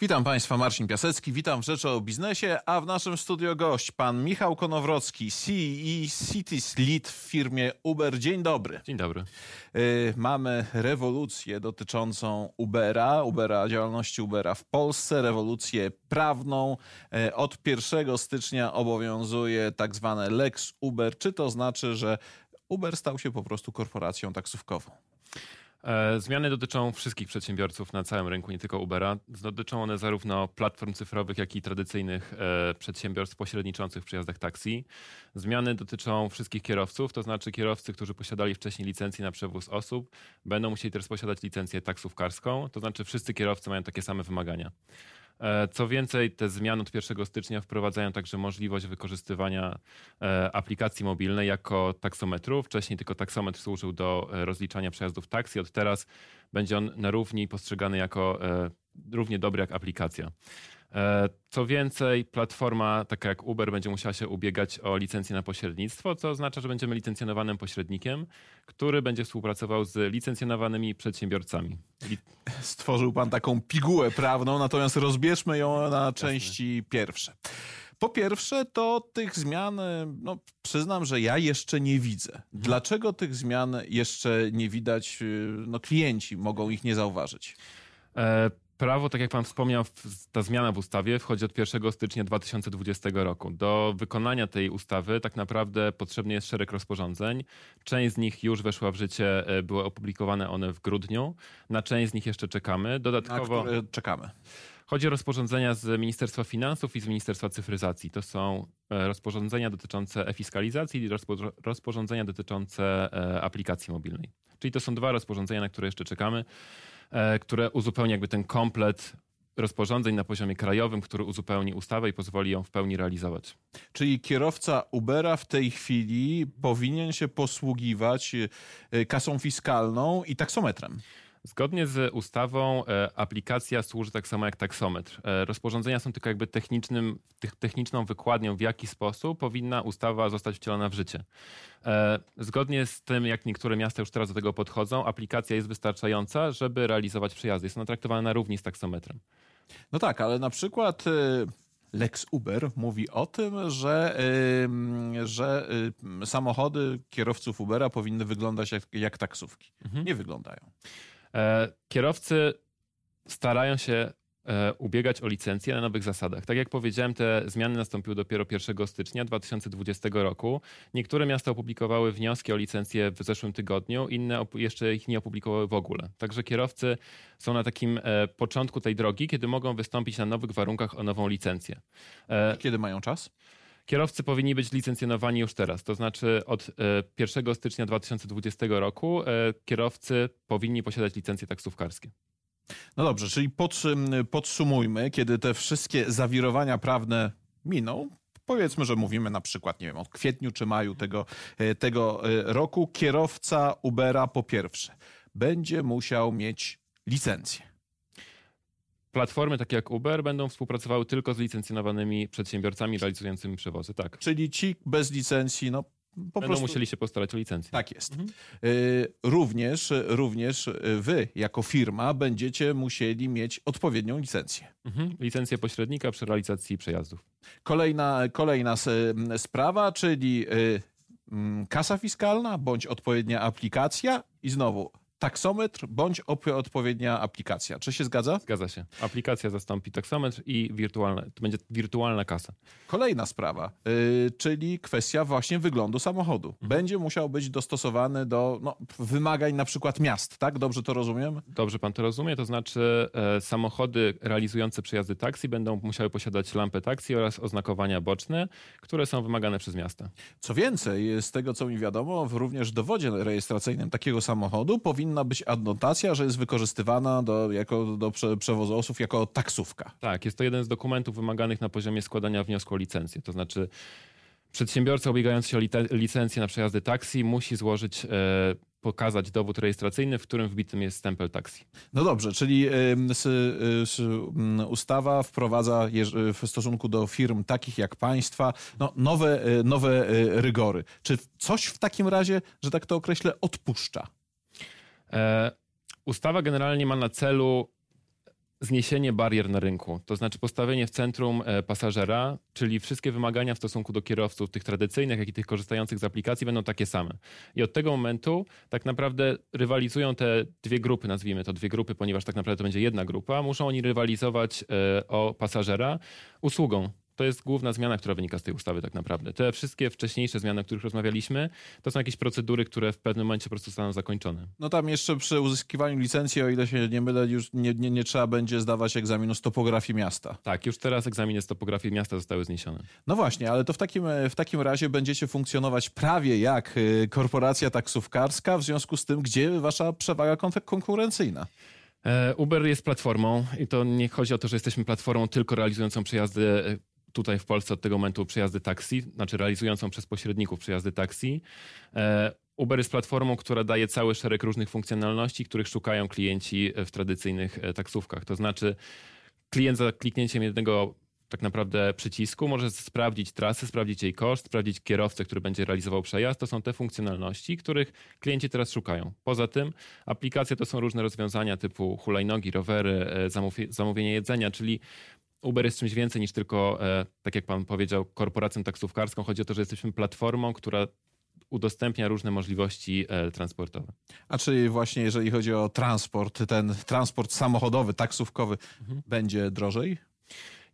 Witam Państwa, Marcin Piasecki, witam w Rzeczy o Biznesie, a w naszym studio gość pan Michał Konowrocki, CE Cities Lead w firmie Uber. Dzień dobry. Dzień dobry. Y, mamy rewolucję dotyczącą Ubera, Ubera, działalności Ubera w Polsce, rewolucję prawną. Y, Od 1 stycznia obowiązuje tak zwane Lex Uber. Czy to znaczy, że Uber stał się po prostu korporacją taksówkową? E, Zmiany dotyczą wszystkich przedsiębiorców na całym rynku, nie tylko Ubera. Dotyczą one zarówno platform cyfrowych, jak i tradycyjnych e, przedsiębiorstw pośredniczących w przejazdach taksi. Zmiany dotyczą wszystkich kierowców, to znaczy kierowcy, którzy posiadali wcześniej licencję na przewóz osób, będą musieli teraz posiadać licencję taksówkarską, to znaczy wszyscy kierowcy mają takie same wymagania. E, Co więcej, te zmiany od 1 stycznia wprowadzają także możliwość wykorzystywania e, aplikacji mobilnej jako taksometru. Wcześniej tylko taksometr służył do e, rozliczania przejazdów taksi. Od teraz będzie on na równi postrzegany jako równie dobry jak aplikacja. E, Co więcej, platforma taka jak Uber będzie musiała się ubiegać o licencję na pośrednictwo, co oznacza, że będziemy licencjonowanym pośrednikiem, który będzie współpracował z licencjonowanymi przedsiębiorcami. Stworzył pan taką pigułę prawną, natomiast rozbierzmy ją na części pierwsze. Po pierwsze, to tych zmian, no przyznam, że ja jeszcze nie widzę. Dlaczego tych zmian jeszcze nie widać? No klienci mogą ich nie zauważyć. E, Prawo, tak jak pan wspomniał, ta zmiana w ustawie wchodzi od 1 stycznia 2020 roku. Do wykonania tej ustawy tak naprawdę potrzebny jest szereg rozporządzeń. Część z nich już weszła w życie, e, były opublikowane one w grudniu. Na część z nich jeszcze czekamy. Dodatkowo czekamy. chodzi o rozporządzenia z Ministerstwa Finansów i z Ministerstwa Cyfryzacji. To są e, rozporządzenia dotyczące e-fiskalizacji i rozpo- rozporządzenia dotyczące e, aplikacji mobilnej. Czyli to są dwa rozporządzenia, na które jeszcze czekamy, które uzupełni jakby ten komplet rozporządzeń na poziomie krajowym, który uzupełni ustawę i pozwoli ją w pełni realizować. Czyli kierowca Ubera w tej chwili powinien się posługiwać e, kasą fiskalną i taksometrem. Zgodnie z ustawą e, aplikacja służy tak samo jak taksometr. E, rozporządzenia są tylko jakby technicznym, techniczną wykładnią, w jaki sposób powinna ustawa zostać wcielona w życie. E, zgodnie z tym, jak niektóre miasta już teraz do tego podchodzą, aplikacja jest wystarczająca, żeby realizować przejazdy. Jest ona traktowana na równi z taksometrem. No tak, ale na przykład Lex Uber mówi o tym, że, że samochody kierowców Ubera powinny wyglądać jak, jak taksówki. Nie wyglądają. E, Kierowcy starają się e, ubiegać o licencję na nowych zasadach. Tak jak powiedziałem, te zmiany nastąpiły dopiero 1 stycznia 2020 roku. Niektóre miasta opublikowały wnioski o licencję w zeszłym tygodniu, inne jeszcze ich nie opublikowały w ogóle. Także kierowcy są na takim e, początku tej drogi, kiedy mogą wystąpić na nowych warunkach o nową licencję. Kiedy mają czas? Kierowcy powinni być licencjonowani już teraz, to znaczy od e, 1 stycznia 2020 roku e, kierowcy powinni posiadać licencje taksówkarskie. No dobrze, czyli podsum- podsumujmy, kiedy te wszystkie zawirowania prawne miną. Powiedzmy, że mówimy na przykład, nie wiem, o kwietniu czy maju tego, e, tego e, roku. Kierowca Ubera po pierwsze będzie musiał mieć licencję. Platformy takie jak Uber będą współpracowały tylko z licencjonowanymi przedsiębiorcami realizującymi przewozy. Tak. Czyli ci bez licencji, no po Będą prostu... musieli się postarać o licencję. Tak jest. Y, Również, również wy, jako firma, będziecie musieli mieć odpowiednią licencję. Mhm. Licencję pośrednika przy realizacji przejazdów. Kolejna, kolejna s- sprawa, czyli y, mm, kasa fiskalna bądź odpowiednia aplikacja i znowu taksometr bądź odpowiednia aplikacja. Czy się zgadza? Zgadza się. Aplikacja zastąpi taksometr i wirtualna, to będzie wirtualna kasa. Kolejna sprawa, y, czyli kwestia właśnie wyglądu samochodu. Będzie musiał być dostosowany do no, wymagań na przykład miast, tak? Dobrze to rozumiem? Dobrze pan to rozumie, to znaczy e, samochody realizujące przejazdy taksi będą musiały posiadać lampę taksi oraz oznakowania boczne, które są wymagane przez miasta. Co więcej, z tego co mi wiadomo, w również dowodzie rejestracyjnym takiego samochodu powinna być adnotacja, że jest wykorzystywana do, jako, do prze, przewozu osób jako taksówka. Tak, jest to jeden z dokumentów wymaganych na poziomie składania wniosku o licencję. To znaczy, przedsiębiorca ubiegający się o licencję na przejazdy taksi musi złożyć, e, pokazać dowód rejestracyjny, w którym wbitym jest stempel taksi. No dobrze, czyli s, ym, ustawa wprowadza w stosunku do firm takich jak państwa no, nowe, nowe rygory. Czy coś w takim razie, że tak to określę, odpuszcza? E, ustawa generalnie ma na celu zniesienie barier na rynku, to znaczy postawienie w centrum e, pasażera, czyli wszystkie wymagania w stosunku do kierowców, tych tradycyjnych, jak i tych korzystających z aplikacji, będą takie same. I od tego momentu tak naprawdę rywalizują te dwie grupy, nazwijmy to dwie grupy, ponieważ tak naprawdę to będzie jedna grupa, muszą oni rywalizować e, o pasażera usługą to jest główna zmiana, która wynika z tej ustawy tak naprawdę. Te wszystkie wcześniejsze zmiany, o których rozmawialiśmy, to są jakieś procedury, które w pewnym momencie po prostu zostaną zakończone. No tam jeszcze przy uzyskiwaniu licencji, o ile się nie mylę, już nie, nie, nie trzeba będzie zdawać egzaminu z topografii miasta. Tak, już teraz egzaminy z topografii miasta zostały zniesione. No właśnie, ale to w takim, w takim razie będziecie funkcjonować prawie jak y, korporacja taksówkarska, w związku z tym, gdzie wasza przewaga konkurencyjna? E, Uber jest platformą i to nie chodzi o to, że jesteśmy platformą tylko realizującą przejazdy e, tutaj w Polsce od tego momentu przejazdy taksi, znaczy realizującą przez pośredników przejazdy taksi. E, Uber jest platformą, która daje cały szereg różnych funkcjonalności, których szukają klienci w tradycyjnych e, taksówkach. To znaczy, klient za kliknięciem jednego tak naprawdę przycisku może sprawdzić trasę, sprawdzić jej koszt, sprawdzić kierowcę, który będzie realizował przejazd. To są te funkcjonalności, których klienci teraz szukają. Poza tym aplikacje to są różne rozwiązania typu hulajnogi, rowery, e, zamówienie jedzenia, czyli Uber jest czymś więcej niż tylko, e, tak jak pan powiedział, korporacją taksówkarską. Chodzi o to, że jesteśmy platformą, która udostępnia różne możliwości e, transportowe. A czyli właśnie jeżeli chodzi o transport, ten transport samochodowy, taksówkowy mhm. będzie drożej?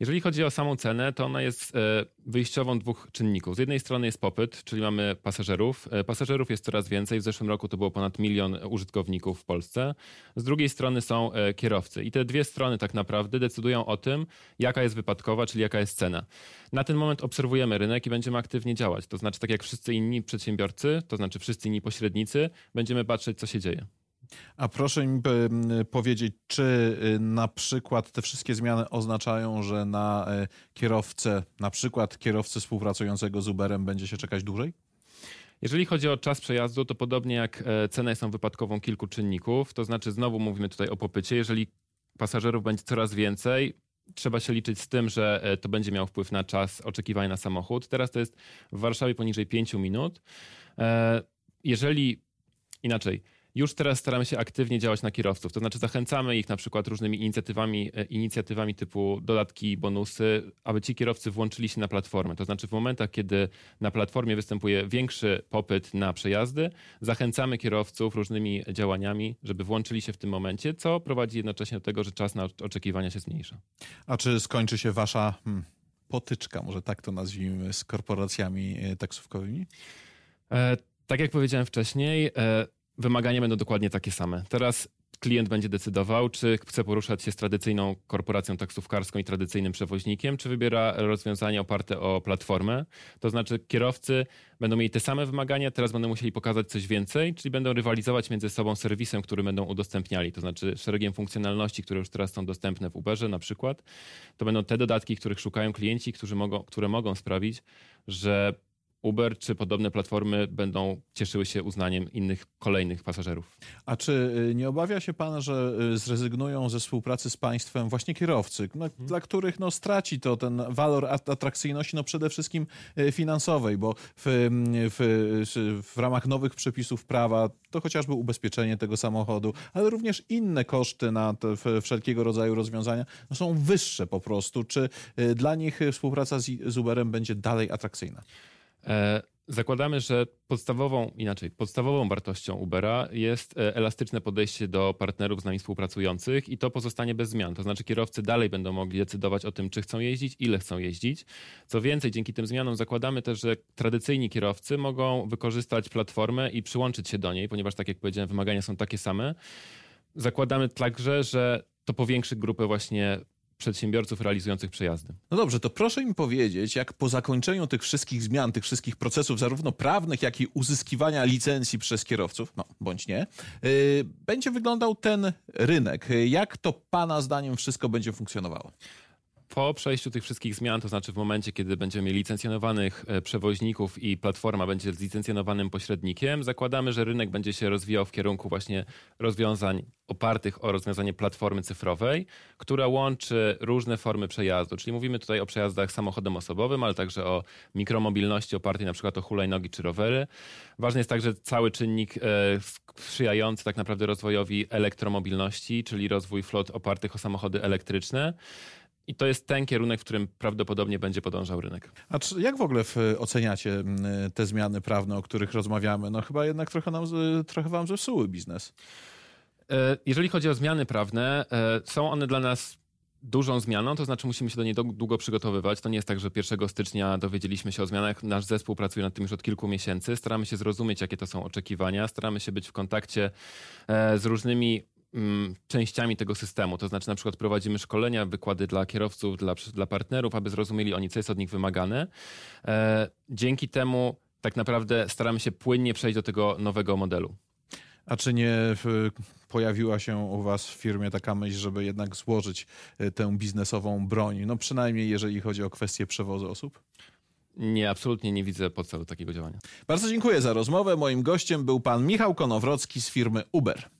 Jeżeli chodzi o samą cenę, to ona jest e, wyjściową dwóch czynników. Z jednej strony jest popyt, czyli mamy pasażerów. E, pasażerów jest coraz więcej. W zeszłym roku to było ponad milion użytkowników w Polsce. Z drugiej strony są e, kierowcy. I te dwie strony tak naprawdę decydują o tym, jaka jest wypadkowa, czyli jaka jest cena. Na ten moment obserwujemy rynek i będziemy aktywnie działać. To znaczy, tak jak wszyscy inni przedsiębiorcy, to znaczy wszyscy inni pośrednicy, będziemy patrzeć, co się dzieje. A proszę mi powiedzieć, czy y, na przykład te wszystkie zmiany oznaczają, że na y, kierowcę, na przykład kierowcę współpracującego z Uberem będzie się czekać dłużej? Jeżeli chodzi o czas przejazdu, to podobnie jak e, cena jest wypadkową kilku czynników, to znaczy znowu mówimy tutaj o popycie. Jeżeli pasażerów będzie coraz więcej, trzeba się liczyć z tym, że e, to będzie miało wpływ na czas oczekiwania na samochód. Teraz to jest w Warszawie poniżej 5 minut. E, jeżeli inaczej, już teraz staramy się aktywnie działać na kierowców. To znaczy zachęcamy ich na przykład różnymi inicjatywami, e, inicjatywami typu dodatki, bonusy, aby ci kierowcy włączyli się na platformę. To znaczy w momentach, kiedy na platformie występuje większy popyt na przejazdy, zachęcamy kierowców różnymi działaniami, żeby włączyli się w tym momencie, co prowadzi jednocześnie do tego, że czas na oczekiwania się zmniejsza. A czy skończy się wasza hmm, potyczka, może tak to nazwijmy, z korporacjami e, taksówkowymi? E, tak jak powiedziałem wcześniej, e, wymagania będą dokładnie takie same. Teraz klient będzie decydował, czy chce poruszać się z tradycyjną korporacją taksówkarską i tradycyjnym przewoźnikiem, czy wybiera rozwiązanie oparte o platformę. To znaczy kierowcy będą mieli te same wymagania, teraz będą musieli pokazać coś więcej, czyli będą rywalizować między sobą serwisem, który będą udostępniali, to znaczy szeregiem funkcjonalności, które już teraz są dostępne w Uberze na przykład. To będą te dodatki, których szukają klienci, którzy mogą, które mogą sprawić, że Uber czy podobne platformy będą cieszyły się uznaniem innych kolejnych pasażerów. A czy y, nie obawia się pan, że y, zrezygnują ze współpracy z państwem właśnie kierowcy, no, hmm. dla których no, straci to ten walor atrakcyjności no, przede wszystkim y, finansowej, bo w, mm, w, w ramach nowych przepisów prawa to chociażby ubezpieczenie tego samochodu, ale również inne koszty na te wszelkiego rodzaju rozwiązania no, są wyższe po prostu. Czy dla nich współpraca z, z Uberem będzie dalej atrakcyjna? E, zakładamy, że podstawową, inaczej, podstawową wartością Ubera jest e, elastyczne podejście do partnerów z nami współpracujących i to pozostanie bez zmian. To znaczy kierowcy dalej będą mogli decydować o tym, czy chcą jeździć, ile chcą jeździć. Co więcej, dzięki tym zmianom zakładamy też, że tradycyjni kierowcy mogą wykorzystać platformę i przyłączyć się do niej, ponieważ tak jak powiedziałem, wymagania są takie same. Zakładamy także, że to powiększy grupę właśnie przedsiębiorców realizujących przejazdy. No dobrze, to proszę mi powiedzieć, jak po zakończeniu tych wszystkich zmian, tych wszystkich procesów, zarówno prawnych, jak i uzyskiwania licencji przez kierowców, no bądź nie, yy, będzie wyglądał ten rynek. Jak to Pana zdaniem wszystko będzie funkcjonowało? Po przejściu tych wszystkich zmian, to znaczy w momencie, kiedy będziemy mieli licencjonowanych e, przewoźników i platforma będzie zlicencjonowanym pośrednikiem, zakładamy, że rynek będzie się rozwijał w kierunku właśnie rozwiązań opartych o rozwiązanie platformy cyfrowej, która łączy różne formy przejazdu. Czyli mówimy tutaj o przejazdach samochodem osobowym, ale także o mikromobilności opartej na przykład o hulajnogi czy rowery. Ważny jest także cały czynnik e, sprzyjający tak naprawdę rozwojowi elektromobilności, czyli rozwój flot opartych o samochody elektryczne. I to jest ten kierunek, w którym prawdopodobnie będzie podążał rynek. A czy, jak w ogóle w, oceniacie te zmiany prawne, o których rozmawiamy? No chyba jednak trochę, nam, trochę wam zepsuły biznes. E, jeżeli chodzi o zmiany prawne, e, są one dla nas dużą zmianą, to znaczy musimy się do niej długo przygotowywać. To nie jest tak, że 1 stycznia dowiedzieliśmy się o zmianach. Nasz zespół pracuje nad tym już od kilku miesięcy. Staramy się zrozumieć, jakie to są oczekiwania. Staramy się być w kontakcie e, z różnymi częściami tego systemu. To znaczy na przykład prowadzimy szkolenia, wykłady dla kierowców, dla, dla partnerów, aby zrozumieli oni, co jest od nich wymagane. Dzięki temu tak naprawdę staramy się płynnie przejść do tego nowego modelu. A czy nie pojawiła się u was w firmie taka myśl, żeby jednak złożyć e, tę biznesową broń? No przynajmniej jeżeli chodzi o kwestię przewozu osób? Nie, absolutnie nie widzę podstawy takiego działania. Bardzo dziękuję za rozmowę. Moim gościem był pan Michał Konowrocki z firmy Uber.